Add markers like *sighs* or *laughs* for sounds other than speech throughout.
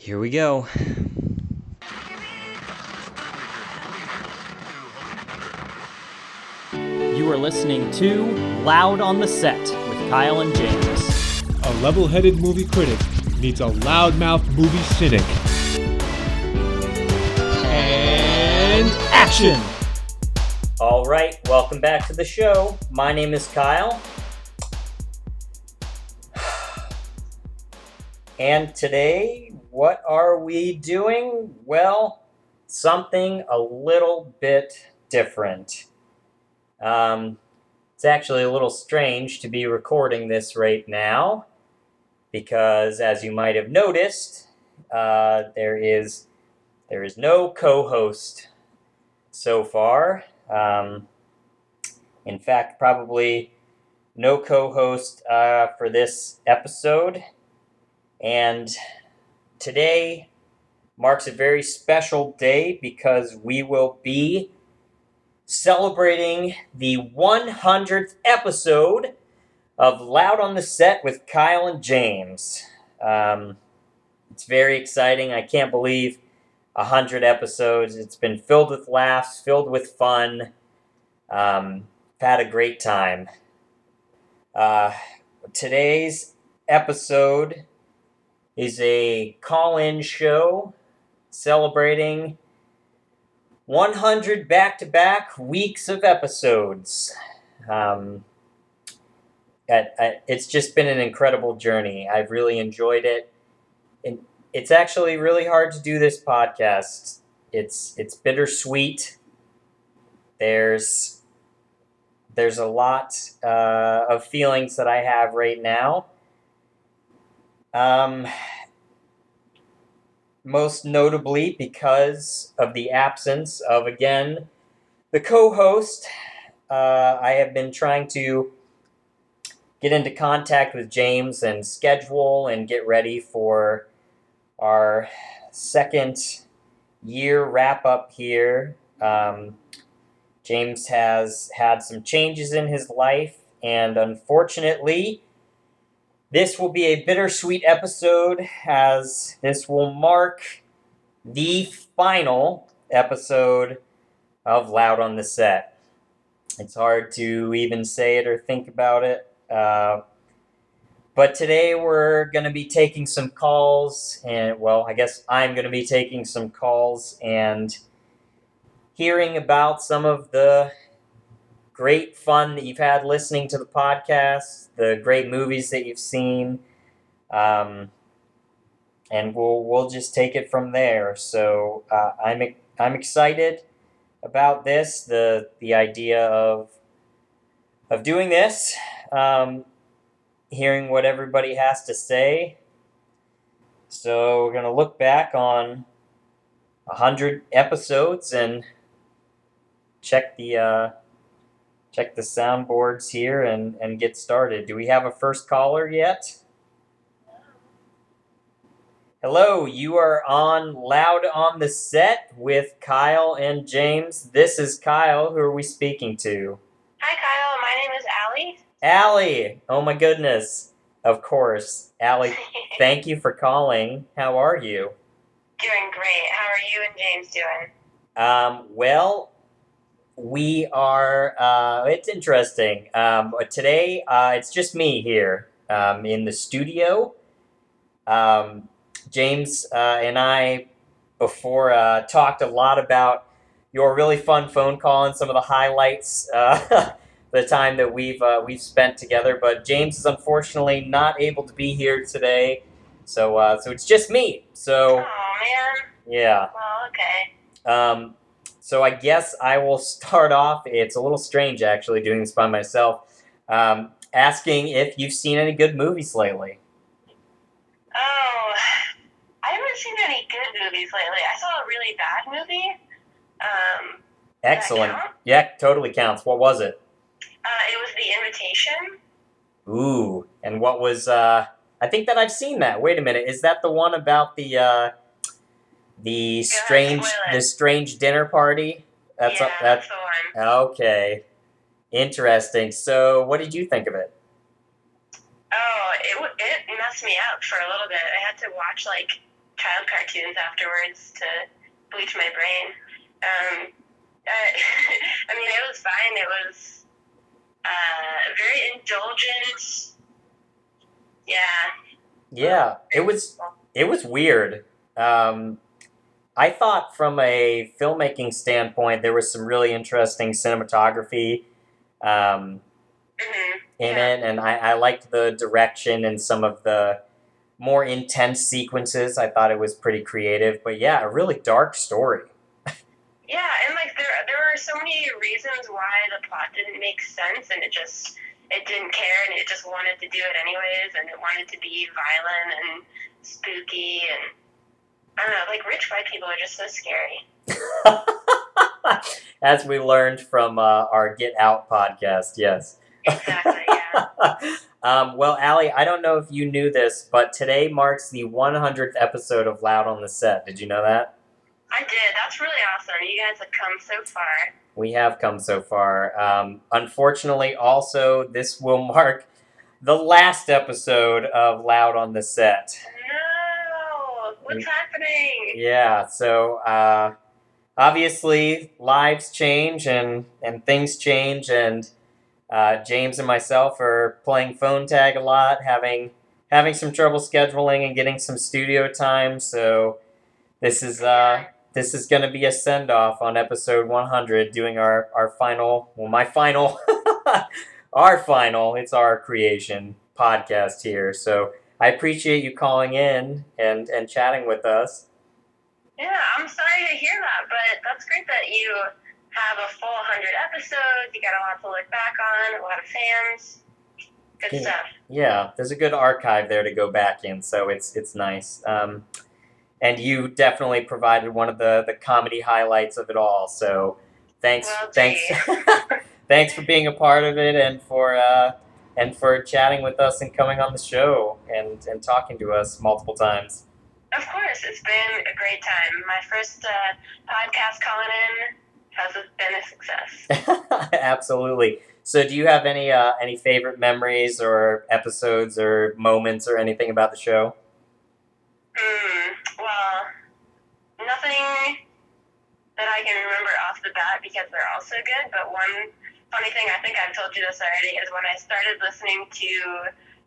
Here we go. You are listening to Loud on the Set with Kyle and James. A level headed movie critic meets a loudmouth movie cynic. And action! All right, welcome back to the show. My name is Kyle. *sighs* And today, what are we doing? Well, something a little bit different. Um, it's actually a little strange to be recording this right now because, as you might have noticed, uh, there is there is no co-host so far. Um, in fact, probably no co-host uh, for this episode, and today marks a very special day because we will be celebrating the 100th episode of Loud on the Set with Kyle and James. Um, it's very exciting. I can't believe 100 episodes. It's been filled with laughs, filled with fun. Um, had a great time. Uh, today's episode is a call in show celebrating 100 back to back weeks of episodes. Um, it's just been an incredible journey. I've really enjoyed it. And it's actually really hard to do this podcast. It's it's bittersweet. There's there's a lot uh, of feelings that I have right now. Um, most notably because of the absence of, again, the co host. Uh, I have been trying to get into contact with James and schedule and get ready for our second year wrap up here. Um, James has had some changes in his life, and unfortunately, this will be a bittersweet episode as this will mark the final episode of Loud on the Set. It's hard to even say it or think about it. Uh, but today we're going to be taking some calls, and well, I guess I'm going to be taking some calls and hearing about some of the great fun that you've had listening to the podcast, the great movies that you've seen, um, and we'll we'll just take it from there. So uh, I'm I'm excited about this, the the idea of of doing this, um, hearing what everybody has to say. So we're gonna look back on a hundred episodes and check the. Uh, check the soundboards here and, and get started. Do we have a first caller yet? Hello, you are on Loud on the Set with Kyle and James. This is Kyle. Who are we speaking to? Hi, Kyle. My name is Allie. Allie! Oh my goodness. Of course. Allie, *laughs* thank you for calling. How are you? Doing great. How are you and James doing? Um, well, we are. Uh, it's interesting. Um, today, uh, it's just me here um, in the studio. Um, James uh, and I, before, uh, talked a lot about your really fun phone call and some of the highlights. Uh, *laughs* the time that we've uh, we've spent together, but James is unfortunately not able to be here today, so so it's just me. So Oh man. yeah. Well, okay. Um, so I guess I will *laughs* start off. It's a little strange actually doing this by myself. Um, asking if you've seen any good movies lately. Oh, I haven't seen any good movies lately. I saw a really bad movie. Um, Excellent. Yeah, totally counts. What was it? uh, it was The Invitation. Ooh, and what was? Uh, I think that I've seen that. Wait a minute, is that the one about the uh, the strange the strange dinner party? That's yeah, a, that's that's the one. okay. Interesting. So, what did you think of it? Oh, it it messed me up for a little bit. I had to watch like child cartoons afterwards to bleach my brain. Um, uh, *laughs* I mean, it was fine. It was uh, very indulgent. Yeah. Yeah, it was it was weird. Um, I thought from a filmmaking standpoint, there was some really interesting cinematography um, hmm in Yeah. it, and I, I liked the direction and some of the more intense sequences. I thought it was pretty creative, but yeah, a really dark story. *laughs* Yeah, and like there, there were so many reasons why the plot didn't make sense, and it just, it didn't care, and it just wanted to do it anyways, and it wanted to be violent and spooky, and I don't know, like rich white people are just so scary. *laughs* As we learned from uh, our Get Out podcast, yes. Exactly. Yeah. *laughs* um, well, Allie, I don't know if you knew this, but today marks the 100th episode of Loud on the Set. Did you know that? I did. That's really awesome. You guys have come so far. We have come so far. Um, unfortunately, also, this will mark the last episode of Loud on the Set. What's happening? Yeah, so uh, obviously lives change and, and things change, and uh, James and myself are playing phone tag a lot, having having some trouble scheduling and getting some studio time. So this is uh, this is going to be a send off on episode 100, doing our our final, well, my final, *laughs* our final. It's our creation podcast here. So I appreciate you calling in and and chatting with us. Yeah, I'm sorry to hear that, but that's great that you have a full 100 episodes. You got a lot to look back on, a lot of fans. Good Yeah. stuff. Yeah, there's a good archive there to go back in, so it's it's nice. Um, and you definitely provided one of the the comedy highlights of it all. So thanks, Well, thanks, *laughs* thanks for being a part of it, and for uh, and for chatting with us and coming on the show and and talking to us multiple times. Of course, it's been a great time. My first uh, podcast calling in has been a success. *laughs* Absolutely. So, do you have any uh, any favorite memories or episodes or moments or anything about the show? Hmm. Well, nothing that I can remember off the bat because they're all so good. But one funny thing, I think I've told you this already, is when I started listening to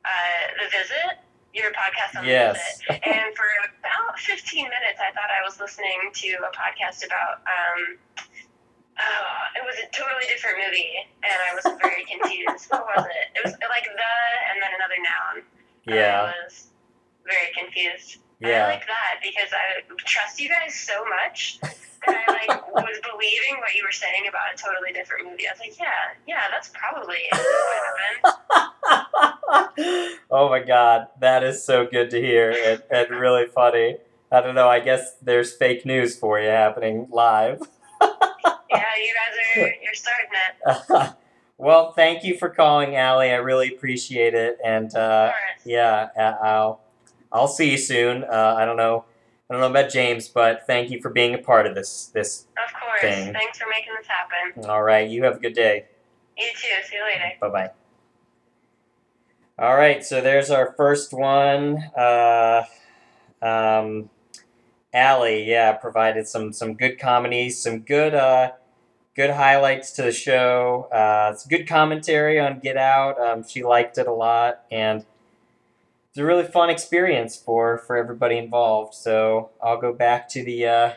uh, The Visit, your podcast on Yes. The Visit, and for about 15 minutes, I thought I was listening to a podcast about. Um, Oh, it was a totally different movie, and I was very *laughs* confused. what was it? It was like the and then another noun. and Yeah, I was very confused. And I like that because I trust you guys so much that I like *laughs* was believing what you were saying about a totally different movie. I was like, yeah, yeah, that's probably what happened. *laughs* oh my god, that is so good to hear and, and really funny. I don't know, I guess there's fake news for you happening live. Yeah, you guys are you're starting it. *laughs* well, thank you for calling, Allie. I really appreciate it. And uh, yeah, uh, I'll I'll see you soon. Uh, I don't know, I don't know about James, but thank you for being a part of this. This. Of course. thing. Thanks for making this happen. All right, you have a good day. You too. See you later. Bye bye. All right, so there's our first one. Uh, um, Allie, yeah, provided some some good comedies, some good uh, good highlights to the show. Uh, it's good commentary on Get Out. Um, she liked it a lot, and it's a really fun experience for for everybody involved. So I'll go back to the uh,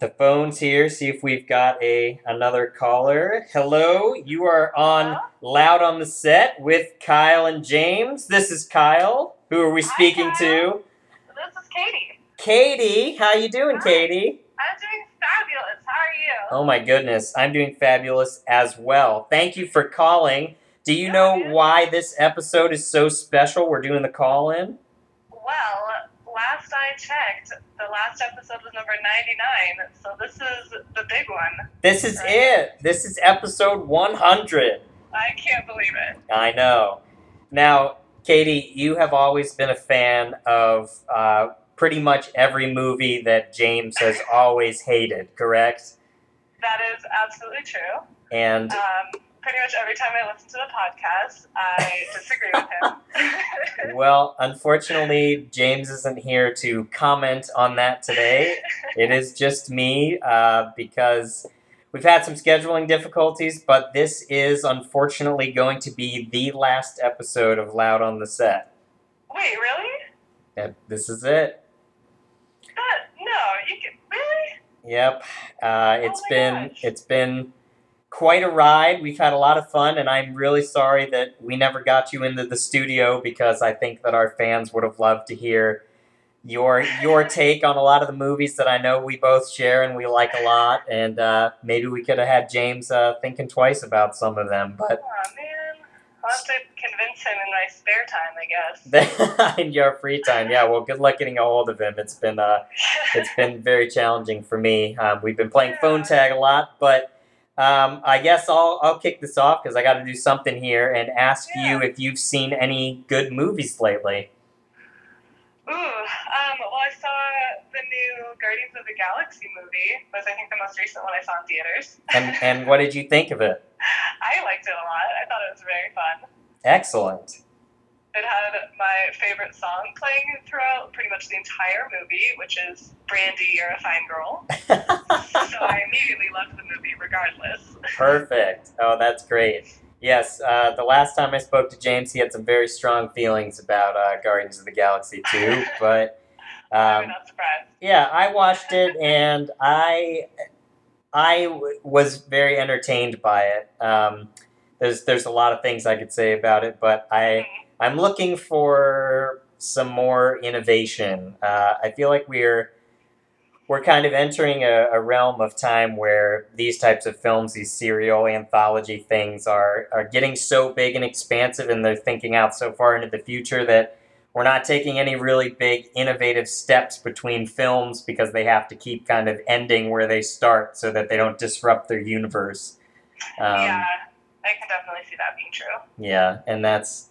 the phones here, see if we've got a another caller. Hello, you are on Loud on the Set with Kyle and James. This is Kyle. Who are we speaking Kyle. to? This is Katie. Katie. How you doing, Hi. Katie? I'm doing fabulous. How are you? Oh my goodness, I'm doing fabulous as well. Thank you for calling. Do you know why this episode is so special? We're doing the call in. Well, last I checked, the last episode was number 99, so this is the big one. This is Right. it. This is episode 100. I can't believe it. I know. Now, Katie, you have always been a fan of uh, pretty much every movie that James has *laughs* always hated, correct? That is absolutely true. And Um, pretty much every time I listen to the podcast, I *laughs* disagree with him. *laughs* Well, unfortunately, James isn't here to comment on that today. It is just me uh, because we've had some scheduling difficulties, but this is unfortunately going to be the last episode of Loud on the Set. Wait, really? This is it. That, no, you can really? Yep. Uh, it's Oh been gosh. it's been quite a ride. We've had a lot of fun, and I'm really sorry that we never got you into the studio because I think that our fans would have loved to hear your your *laughs* take on a lot of the movies that I know we both share and we like a lot. And uh, maybe we could have had James uh, thinking twice about some of them, but Oh man, I'll have to convince him in my spare time, I guess. *laughs* in your free time, yeah. Well, good luck getting a hold of him. It's been uh, it's *laughs* been very challenging for me. Um, we've been playing phone tag a lot, but um, I guess I'll I'll kick this off because I got to do something here and ask you if you've seen any good movies lately. Ooh, um, well, I saw the new Guardians of the Galaxy movie. Was I think the most recent one I saw in theaters. And and what did you think of it? *laughs* I liked it a lot. I thought it was very fun. Excellent. It had my favorite song playing throughout pretty much the entire movie, which is "Brandy, You're a Fine Girl." *laughs* so I immediately loved the movie, regardless. Perfect. Oh, that's great. Yes, uh, the last time I spoke to James, he had some very strong feelings about uh, Guardians of the Galaxy too. *laughs* But I'm um, not surprised. Yeah, I watched it and I I w- was very entertained by it. Um, there's there's a lot of things I could say about it, but I I'm looking for some more innovation. Uh, I feel like we're we're kind of entering a, a realm of time where these types of films, these serial anthology things, are are getting so big and expansive, and they're thinking out so far into the future that we're not taking any really big innovative steps between films because they have to keep kind of ending where they start so that they don't disrupt their universe. Um, yeah, I can definitely see that being true. yeah, and that's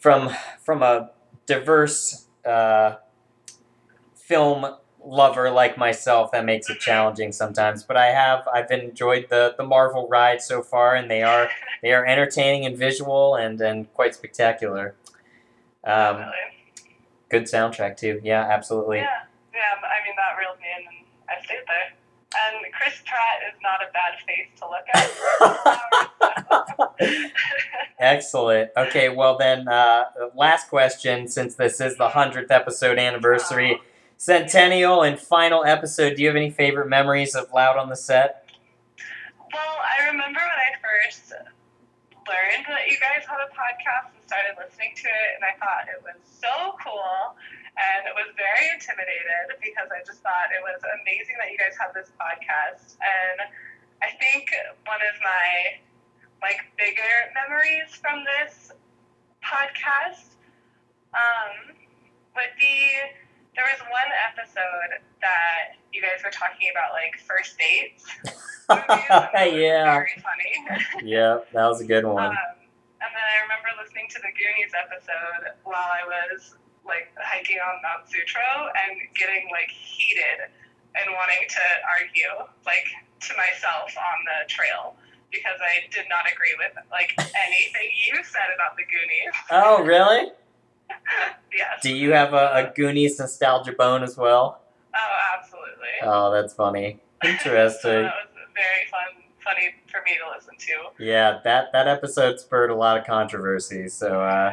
from from a diverse uh, film lover like myself. That makes it challenging sometimes, but I have I've enjoyed the the Marvel ride so far, and they are they are entertaining and visual and and quite spectacular. Um, good soundtrack too. Yeah, absolutely. Yeah, yeah. I mean that reeled me in, and I stayed there. And Chris Pratt is not a bad face to look at. *laughs* *laughs* Excellent. Okay, well then, uh, last question, since this is the hundredth episode anniversary, centennial and final episode. Do you have any favorite memories of Loud on the Set? Well, I remember when I first learned that you guys had a podcast and started listening to it, and I thought it was so cool and it was very intimidated because I just thought it was amazing that you guys had this podcast. And I think one of my like bigger memories from this podcast um, would be there was one episode that you guys were talking about like first dates. movies, and it was yeah. Very funny. *laughs* Yeah, that was a good one. Um, and then I remember listening to the Goonies episode while I was like hiking on Mount Sutro and getting like heated and wanting to argue like to myself on the trail because I did not agree with like anything you said about the Goonies. Oh, really? *laughs* yes. Do you have a, a Goonies nostalgia bone as well? Oh, absolutely. Oh, that's funny. so Interesting. *laughs* that was very fun, funny for me to listen to. Yeah, that that episode spurred a lot of controversy. So uh,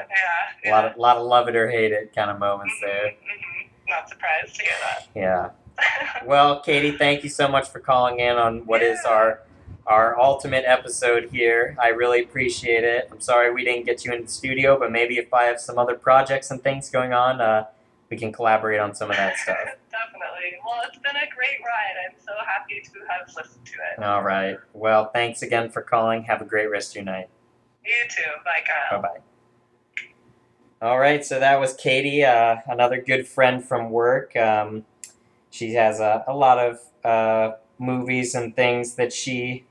Yeah. a lot of lot of love it or hate it kind of moments there. hmm Not surprised to hear that. Yeah. *laughs* Well, Katie, thank you so much for calling in on what is our our ultimate episode here. I really appreciate it. I'm sorry we didn't get you in the studio, but maybe if I have some other projects and things going on, uh, we can collaborate on some of that stuff. *laughs* Definitely. Well, it's been a great ride. I'm so happy to have listened to it. All right. Well, thanks again for calling. Have a great rest of your night. You too. Bye, Kyle. Bye bye. All right, so that was Katie, uh, another good friend from work. Um, she has a, a lot of uh, movies and things that she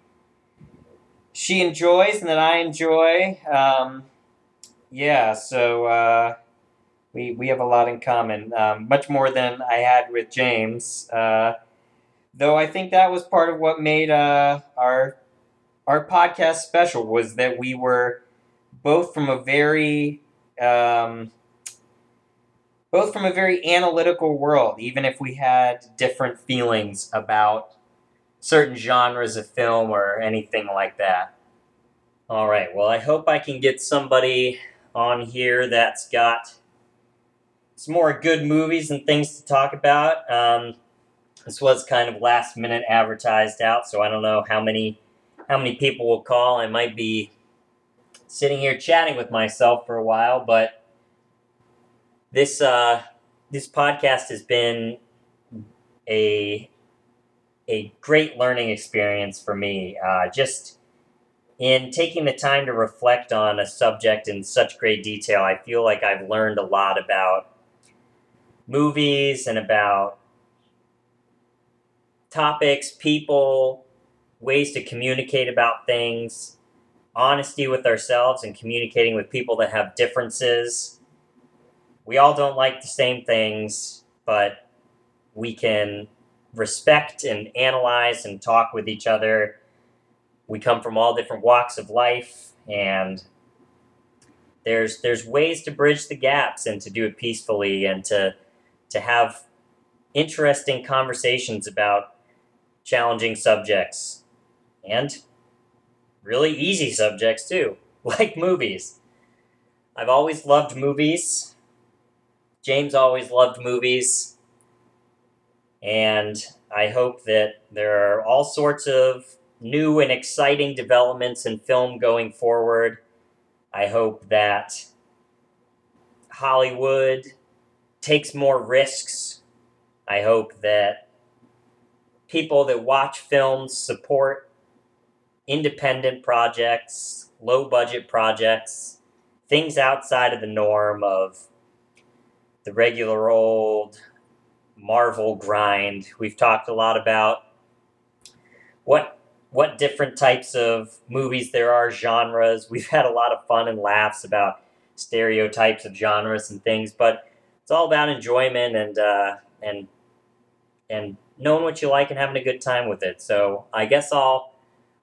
she enjoys and that I enjoy. Um, yeah, so uh, we we have a lot in common, um, much more than I had with James. Uh, though I think that was part of what made uh, our our podcast special was that we were both from a very um, both from a very analytical world, even if we had different feelings about certain genres of film or anything like that. All right, well, I hope I can get somebody on here that's got some more good movies and things to talk about. Um, this was kind of last minute advertised out, so I don't know how many how many people will call. I might be sitting here chatting with myself for a while, but this uh, this podcast has been a a great learning experience for me. Uh, just in taking the time to reflect on a subject in such great detail, I feel like I've learned a lot about movies and about topics, people, ways to communicate about things, honesty with ourselves, and communicating with people that have differences. We all don't like the same things, but we can respect and analyze and talk with each other. We come from all different walks of life, and there's there's ways to bridge the gaps and to do it peacefully and to to have interesting conversations about challenging subjects and really easy subjects too, *laughs* like movies. I've always loved movies. James always loved movies. And I hope that there are all sorts of new and exciting developments in film going forward. I hope that Hollywood takes more risks. I hope that people that watch films support independent projects, low budget projects, things outside of the norm of the regular old Marvel grind. We've talked a lot about what what different types of movies there are, genres. We've had a lot of fun and laughs about stereotypes of genres and things, but it's all about enjoyment and uh, and and knowing what you like and having a good time with it. So I guess I'll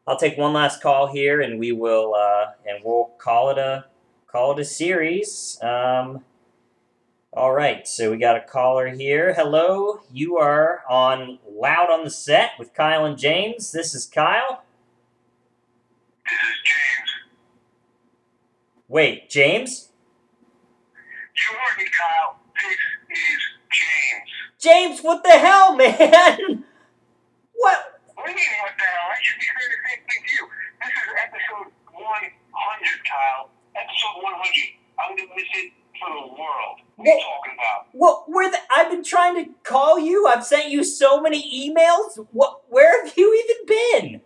I'll take one last call here, and we will uh, and we'll call it a call it a series. Um, all right, so we got a caller here. Hello, you are on Loud on the Set with Kyle and James. This is Kyle. This is James. Wait, James? You heard me, Kyle. This is James. James, what the hell, *laughs* man? What? What do you mean, what the hell? I should be saying the same thing to you. This is episode 100, Kyle. Episode 100. I would miss it for the world. What are you talking about? What? Where? The, I've been trying to call you. I've sent you so many emails. What? Where have you even been?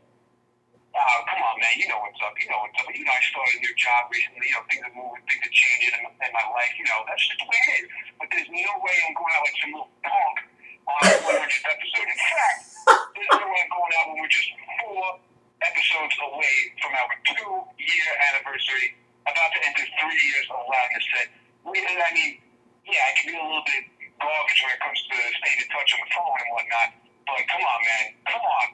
Oh, come on, man. You know what's up. You know what's up. You know, I started a new job recently. You know, things are moving, things are changing in, in my life. You know, that's just the way it is. But there's no way I'm going out like some little punk on the 100th episode. In fact, there's no way I'm going out when we're just four episodes away from our two-year anniversary, about to enter three years of loudness. We- I mean, yeah, I can be a little bit garbage when it comes to staying in touch on the phone and whatnot. But come on, man. Come on.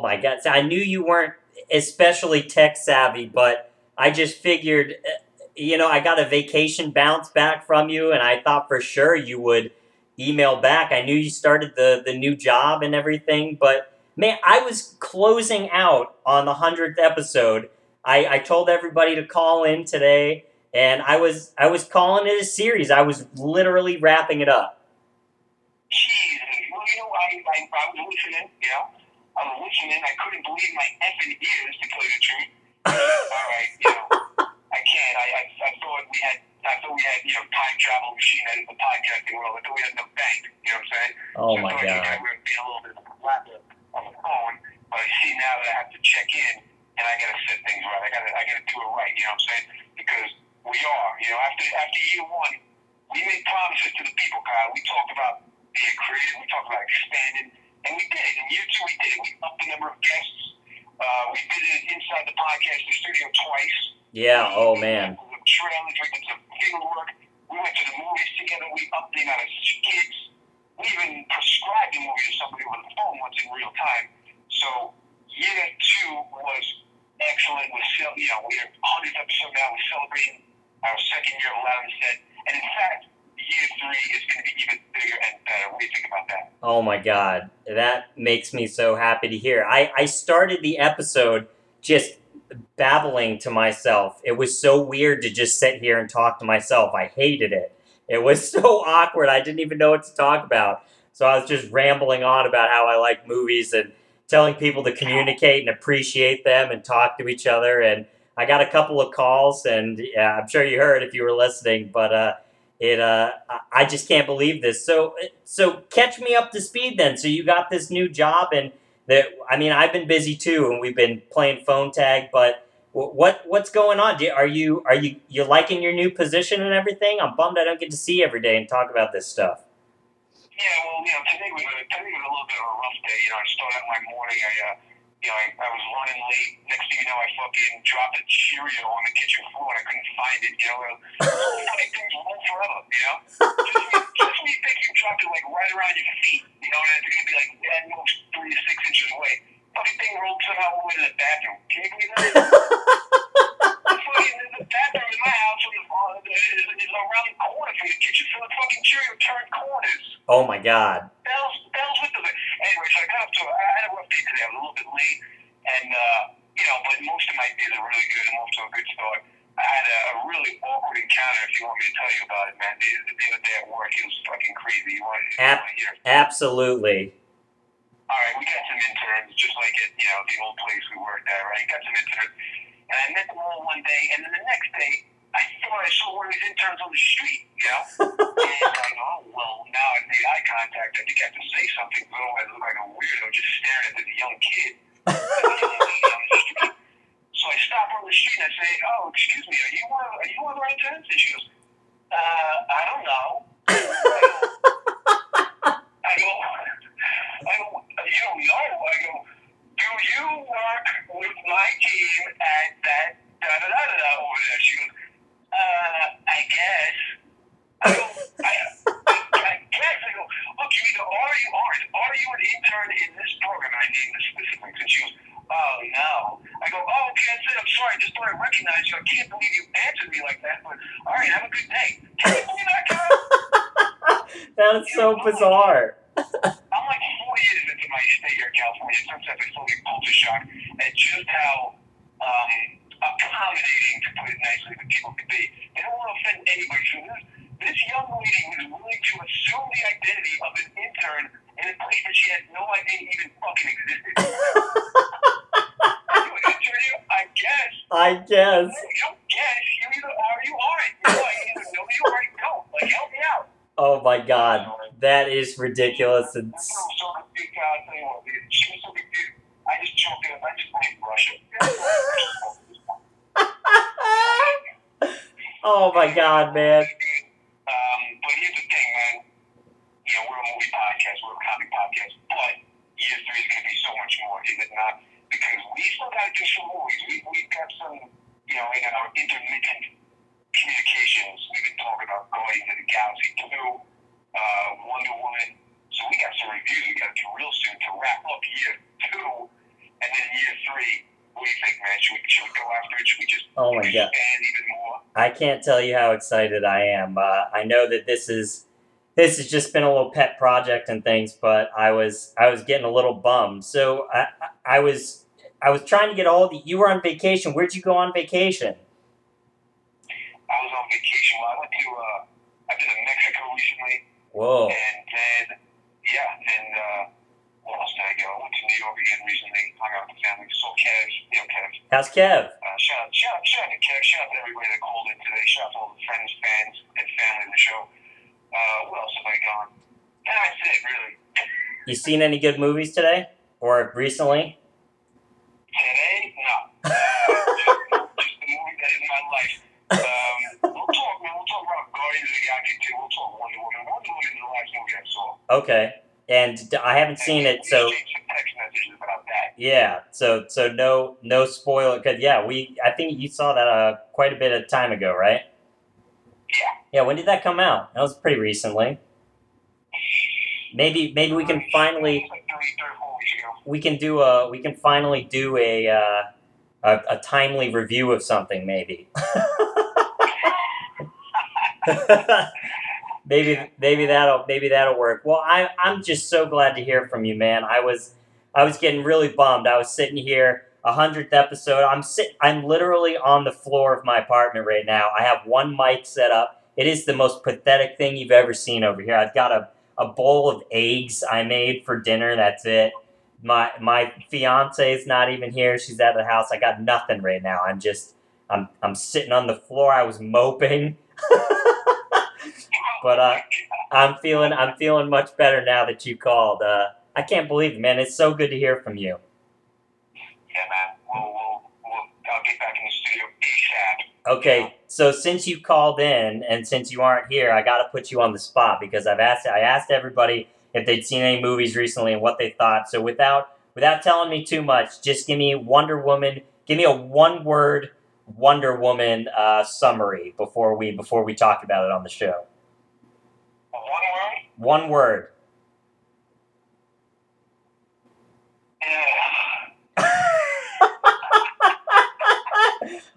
Oh my god! So I knew you weren't especially tech savvy, but I just figured, uh, you know, I got a vacation bounce back from you, and I thought for sure you would email back. I knew you started the the new job and everything, but man, I was closing out on the hundredth episode. I, I told everybody to call in today, and I was I was calling it a series. I was literally wrapping it up. Jesus. Well, you know, I, I, I was listening. I was listening. I couldn't believe my effing ears, to tell you the truth. *laughs* All right, you know, I can't. I, I, I thought we had, I thought we had, you know, time travel machine that is the podcasting world. I thought we had the bank. You know what I'm saying? Oh so my I thought god! I were being a little bit of a on the phone, but I see now that I have to check in and I gotta set things right. I gotta, I gotta do it right. You know what I'm saying? Because we are, you know, after after year one, we made promises to the people, Kyle. We talked about being creative. We talked about expanding, and we did. In year two, we did. it. We upped the number of guests. Uh, we did it inside the podcast the studio twice. Yeah. Oh We man. did some trailers. We did some field work. We went to the movies together. We upped the amount of kids. We even prescribed a movie to somebody over the phone once in real time. So year two was excellent. We're still, you know, we're 100th episode now. We're celebrating our second year of Loud and Set. And in fact, three is going to be even bigger and better. What do you think about that? Oh my god, that makes me so happy to hear. I, I started the episode just babbling to myself. It was so weird to just sit here and talk to myself. I hated it. It was *laughs* so awkward. I didn't even know what to talk about. So I was just rambling on about how I like movies and telling people to communicate and appreciate them and talk to each other. And I got a couple of calls, and yeah, I'm sure you heard if you were listening, but uh, it uh, I- just can't believe this. So so catch me up to speed then. So you got this new job, and that I mean I've been busy too, and we've been playing phone tag. But what what's going on? Do- Are you are you you liking your new position and everything? I'm bummed I don't get to see you every day and talk about this stuff. Yeah, well, you know, today was a, today was a little bit of a rough day. You know, I started out my morning. I, uh, you know, I, I was running late. Next thing you know, I fucking dropped a Cheerio on the kitchen floor and I couldn't find it. You know, funny things roll forever. You know, just, when- *laughs* just when you think you dropped it like right around your feet, you know, and it's gonna be like at most three to six inches away. Fucking thing rolled somehow all the way to the bathroom. Can you believe that? *laughs* fucking the bathroom in my house is, uh, is, is around the corner from the kitchen, so the fucking Cheerio turned corners. Oh my god. Bells, bells with the. Anyway, so I got up to. I had a rough day today. I was a little bit late, and uh, you know, but most of my days are really good. I'm off to a good start. I had a, a really awkward encounter. If you want me to tell you man, the, the other day at work, it was fucking crazy. You want, you Ab- want to hear? Absolutely. All right, we got some interns, just like at you know the old place we worked at, right? Got some interns, and I met them all one day, and then the next day, I thought I saw one of these interns on the street, you know. *laughs* and I go, oh well, now I made eye contact. I think I have to say something, but otherwise I look like a weirdo just staring at this young kid. *laughs* so I stop on the street and I say, oh, excuse me, are you one of, are you one of our interns? And she goes, uh, I don't know. I go, I go, you know. I go, do you work with my team at that da da da da da over there? She goes, uh, I guess. I go, I, I guess. I go, look, you either are you aren't. Are you an intern in this program? I named the specifics. And she goes, oh, no. I go, oh, okay, that's it. I'm sorry. I just thought I recognized you. I can't believe you answered me like that. But, all right, have a good day. Can you believe that, Kyle? *laughs* That is so bizarre. *laughs* I'm like four years into my stay here in California. Sometimes I still get culture shock at just how um, accommodating, to put it nicely, that people can be. They don't want to offend anybody. So this, this young lady was willing to assume the identity of an intern in a place that she had no idea even fucking existed. *laughs* you an intern here? I guess. I guess. You don't guess. You either are you aren't. You either know you or don't. Like, help me out. Oh my god. That is ridiculous. And That girl was so confused, God, I'll tell you what, dude. She was so confused. I just choked it up. I just blamed Russia. oh my god, man. Um, but here's the thing, man. You know, we're a movie podcast, we're a comedy podcast, but year three is going to be so much more, is it not? Because we still got to do some movies. We, we've got some, you know, in our intermittent communications, we've been talking about Guardians of the Galaxy 2, uh, Wonder Woman. So we got some reviews we got to do real soon to wrap up year two. And then year three, what do you think, man? Should we, should we go after it? Should we just Oh my god. expand even more? I can't tell you how excited I am. Uh, I know that this is this has just been a little pet project and things, but I was I was getting a little bummed. So I I was I was trying to get all the. You were on vacation. Where'd you go on vacation? I was on vacation. Well, I went to uh, I've been to Mexico recently, Whoa. and then yeah, and uh, what else did I go? I went to New York again recently. Hung out with the family. Saw Kev. You know Kev. How's Kev? Shout out, shout shout out to Kev. Shout out to everybody that called in today. Shout out to all the friends, fans, and family of the show. Uh, what else have I gone? That's it, really. You seen any good movies today or recently? Today, no. Uh, *laughs* just, just the movie that is my life. Um, we'll talk, man. We'll talk about Guardians of the Galaxy 2. We'll talk Wonder Woman. Wonder Woman is the last movie I saw. Okay. And I haven't seen it, so We exchanged some text messages about that. yeah. So so no no spoiler because yeah we I think you saw that uh quite a bit of time ago, right? Yeah. Yeah. When did that come out? That was pretty recently. Maybe maybe we can finally Like three, three, four weeks ago. we can do a we can finally do a uh, a, a timely review of something, maybe. *laughs* *laughs* *laughs* maybe maybe that'll maybe that'll work. Well, I I'm just so glad to hear from you, man. I was I was getting really bummed. I was sitting here, a hundredth episode. I'm sit I'm literally on the floor of my apartment right now. I have one mic set up. It is the most pathetic thing you've ever seen over here. I've got a, a bowl of eggs I made for dinner. That's it. My my fiance is not even here. She's at the house. I got nothing right now. I'm just I'm I'm sitting on the floor. I was moping. *laughs* but uh, I'm feeling I'm feeling much better now that you called. Uh, I can't believe it, man. It's so good to hear from you. Yeah, man. We'll, we'll, we'll, I'll get back in the studio ASAP. Okay, so since you called in and since you aren't here, I got to put you on the spot because I've asked I asked everybody if they'd seen any movies recently and what they thought. So without without telling me too much, just give me Wonder Woman. Give me a one word Wonder Woman uh, summary before we before we talk about it on the show. One word? One word. Yeah. *laughs*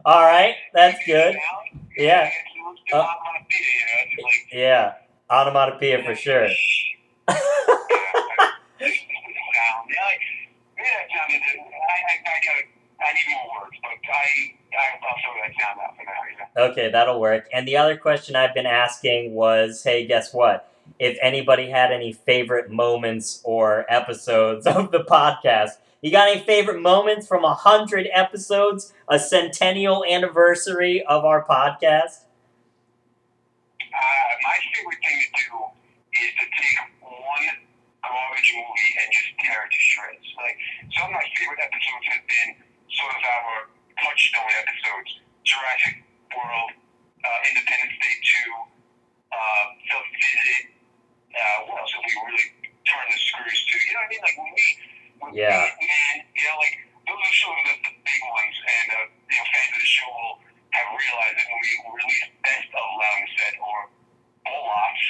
All right, that's good. Yeah. Uh, onomatopoeia, you know, it's like, Yeah, onomatopoeia for sure. yeah, just the sound. Yeah, like, yeah, that sounded, I, I, I gotta, I need more words, but I, I, I'll throw that sound out for now, yeah. Okay, that'll work. And the other question I've been asking was, hey, guess what? If anybody had any favorite moments or episodes *laughs* of the podcast, you got any favorite moments from a hundred episodes, a centennial anniversary of our podcast? Uh, my favorite thing to do is to take one garbage movie and just tear it to shreds. Like some of my favorite episodes have been sort of our touchstone episodes: Jurassic World, uh, Independence Day Two, uh, The Visit. Uh, what else have we really turned the screws to? You know what I mean? Like when we, when Yeah. we, man, you know, like those are sort of the, the big ones, and uh, you know, fans of the show will have realized that when we release Best of Set or Bolots.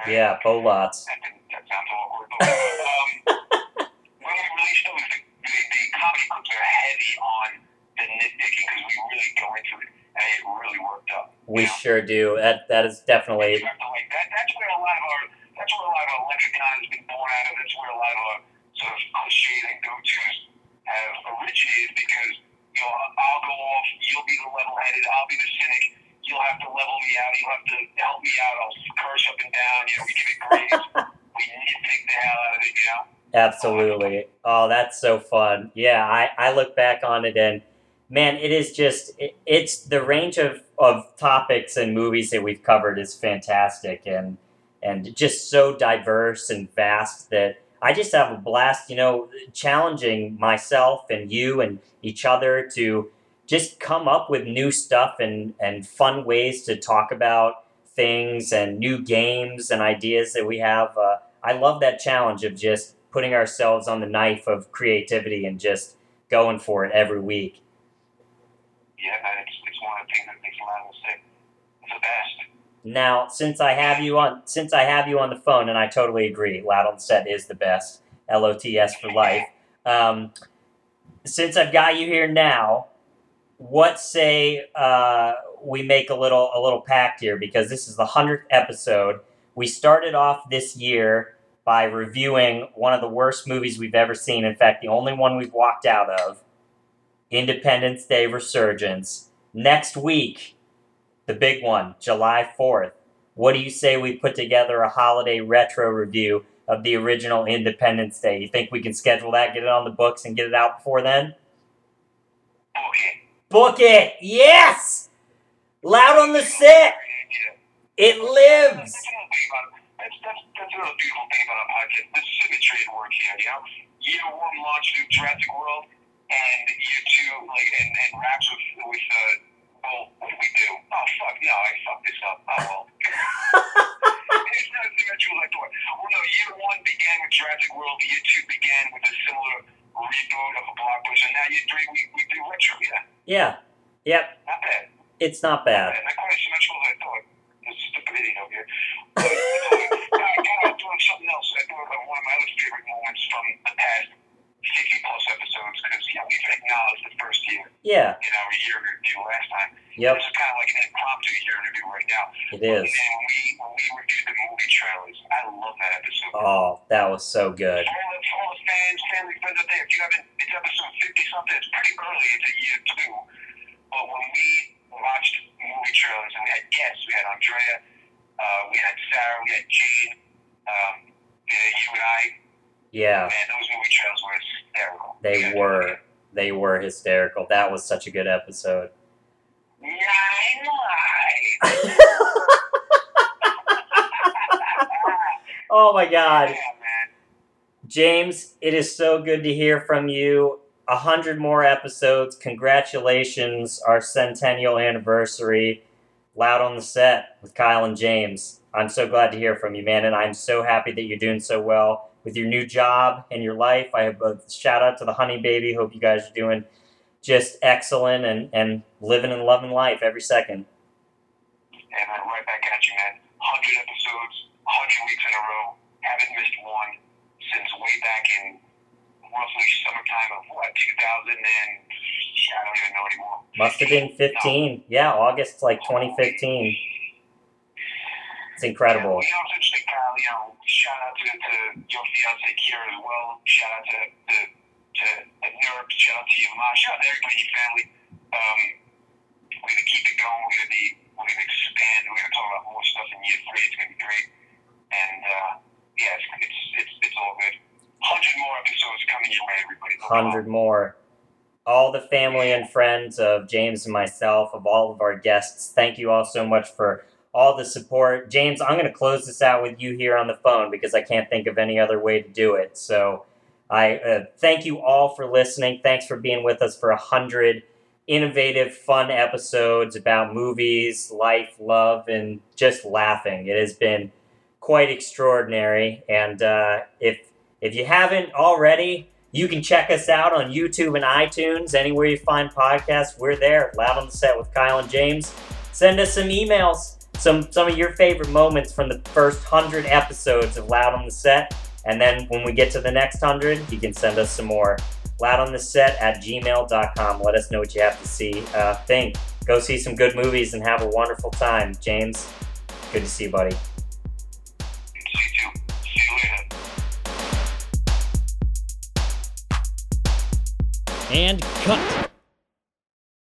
right? Yeah, Bolots. That, that sounds awkward. But, um, *laughs* when we release those, the, the, the comedy clips are heavy on the nitpicking because we really go into it, and it really worked up. We know? sure do. That that is definitely You have to like that. That's where a lot of our that's where a lot of our lexicon has been born out of. That's where a lot of our sort of cliches and go-tos have originated because you know I'll go off, you'll be the level-headed, I'll be the cynic. You'll have to level me out. You'll have to help me out. I'll curse up and down. You know, we give it grades. *laughs* we nitpick the hell out of it. You know. Absolutely. Oh, that's so fun. Yeah, I, I look back on it and man, it is just it, it's the range of, of topics and movies that we've covered is fantastic and and just so diverse and vast that I just have a blast, you know, challenging myself and you and each other to just come up with new stuff and, and fun ways to talk about things and new games and ideas that we have. Uh, I love that challenge of just putting ourselves on the knife of creativity and just going for it every week. Yeah. It's it's one of the things that makes and Sick the best. Now, since I have you on, since I have you on the phone, and I totally agree, loud set is the best. L O T S for life. Um, since I've got you here now, what say uh, we make a little a little pact here because this is the hundredth episode. We started off this year by reviewing one of the worst movies we've ever seen. In fact, the only one we've walked out of, Independence Day Resurgence. Next week, the big one, July 4th. What do you say we put together a holiday retro review of the original Independence Day? You think we can schedule that, get it on the books, and get it out before then? Okay. Book it! Yes! Loud on the set! It lives! That's another thing about that's another beautiful thing about our podcast. The symmetry at work here. You know, year one launched with Jurassic World, and year two like and and wraps with with uh, well, what do we do? Oh fuck, no, I fucked this up. Oh well. *laughs* it's not as symmetrical as I thought. Well, no, year one began with Jurassic World. Year two began with a similar reboot of a blockbuster. Now year three we we do retro. Yeah, Yeah. Yep. not bad. It's not bad. Not quite as symmetrical as I thought. There's a stupid idiot over here. But, uh, I kind of doing something else. I thought about one of my other favorite moments from the past 60 plus episodes because, yeah, acknowledged the first year. Yeah. in our year in review last time. Yep. This is kind of like an impromptu year in review right now. It is. And we when we reviewed the movie trailers, I love that episode. Oh, that was so good the, all the fans, family, friends out there, if you haven't, it's episode 50 something, it's pretty early into year two. But when we watched movie trailers and we had guests, we had Andrea, uh, we had Sarah, we had Jane, um, we had you and I, Yeah, man, those movie trailers were hysterical. they Yeah. were. They were hysterical. That was such a good episode. Nine lives. *laughs* *laughs* oh my God. James, it is so good to hear from you. A hundred more episodes. Congratulations, our centennial anniversary. Loud on the set with Kyle and James. I'm so glad to hear from you, man, and I'm so happy that you're doing so well with your new job and your life. I have a shout out to the honey baby. Hope you guys are doing just excellent and, and living and loving life every second. And then right back at you, man. 100 episodes, 100 weeks in a row. Haven't missed one since way back in roughly summertime of what, 2000 and I don't even know anymore. Must have been 15. Yeah, August like 2015. It's incredible. Yeah, you know, it's interesting, Kyle. You know, shout out to, to your fiance Kira as well. Shout out to the to the nerds. Shout out to your mom. Shout out to everybody in your family. Um, we're gonna keep it going. We're gonna be we're gonna expand. We're gonna talk about more stuff in year three. It's gonna be great. And uh, yeah, it's it's it's, it's all good. Hundred more episodes coming your way, everybody. Hundred more. All the family and friends of James and myself, of all of our guests, thank you all so much for all the support. James, I'm going to close this out with you here on the phone because I can't think of any other way to do it. So I uh, thank you all for listening. Thanks for being with us for a hundred innovative, fun episodes about movies, life, love, and just laughing. It has been quite extraordinary. And uh, if if you haven't already, you can check us out on YouTube and iTunes. Anywhere you find podcasts, we're there. Loud on the set with Kyle and James. Send us some emails, some some of your favorite moments from the first hundred episodes of Loud on the Set. And then when we get to the next hundred, you can send us some more. Loud on the set at gmail.com. Let us know what you have to see. Uh, think. Go see some good movies and have a wonderful time. James, good to see you, buddy. And cut.